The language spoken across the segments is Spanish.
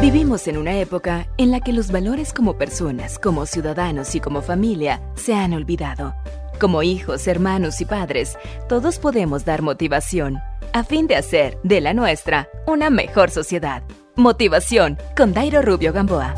Vivimos en una época en la que los valores como personas, como ciudadanos y como familia se han olvidado. Como hijos, hermanos y padres, todos podemos dar motivación a fin de hacer de la nuestra una mejor sociedad. Motivación con Dairo Rubio Gamboa.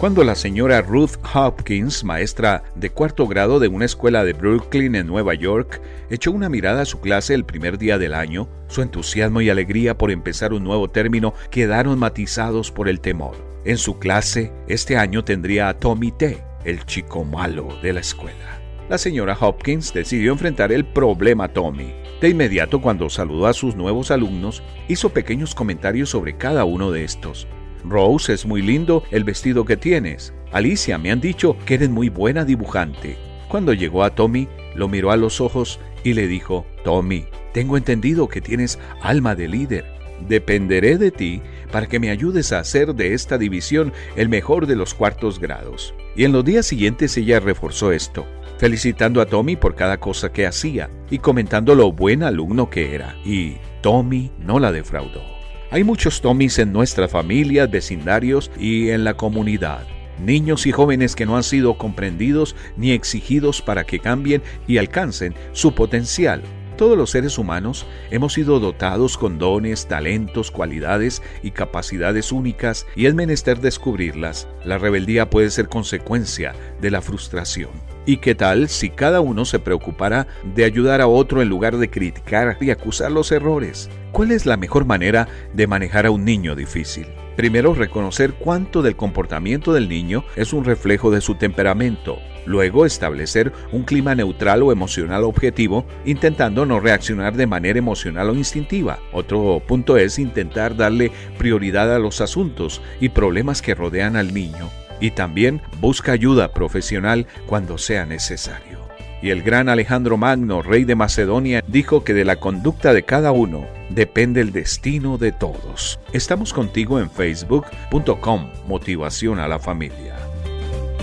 Cuando la señora Ruth Hopkins, maestra de cuarto grado de una escuela de Brooklyn en Nueva York, echó una mirada a su clase el primer día del año, su entusiasmo y alegría por empezar un nuevo término quedaron matizados por el temor. En su clase, este año tendría a Tommy T., el chico malo de la escuela. La señora Hopkins decidió enfrentar el problema Tommy. De inmediato, cuando saludó a sus nuevos alumnos, hizo pequeños comentarios sobre cada uno de estos. Rose, es muy lindo el vestido que tienes. Alicia, me han dicho que eres muy buena dibujante. Cuando llegó a Tommy, lo miró a los ojos y le dijo, Tommy, tengo entendido que tienes alma de líder. Dependeré de ti para que me ayudes a hacer de esta división el mejor de los cuartos grados. Y en los días siguientes ella reforzó esto, felicitando a Tommy por cada cosa que hacía y comentando lo buen alumno que era. Y Tommy no la defraudó. Hay muchos Tommys en nuestra familia, vecindarios y en la comunidad. Niños y jóvenes que no han sido comprendidos ni exigidos para que cambien y alcancen su potencial. Todos los seres humanos hemos sido dotados con dones, talentos, cualidades y capacidades únicas y es menester descubrirlas. La rebeldía puede ser consecuencia de la frustración. ¿Y qué tal si cada uno se preocupara de ayudar a otro en lugar de criticar y acusar los errores? ¿Cuál es la mejor manera de manejar a un niño difícil? Primero, reconocer cuánto del comportamiento del niño es un reflejo de su temperamento. Luego, establecer un clima neutral o emocional objetivo, intentando no reaccionar de manera emocional o instintiva. Otro punto es intentar darle prioridad a los asuntos y problemas que rodean al niño. Y también busca ayuda profesional cuando sea necesario. Y el gran Alejandro Magno, rey de Macedonia, dijo que de la conducta de cada uno depende el destino de todos. Estamos contigo en facebook.com, motivación a la familia.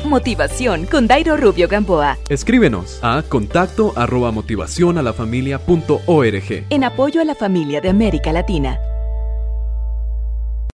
Motivación con Dairo Rubio Gamboa. Escríbenos a contacto arroba motivación a la familia punto org. En apoyo a la familia de América Latina.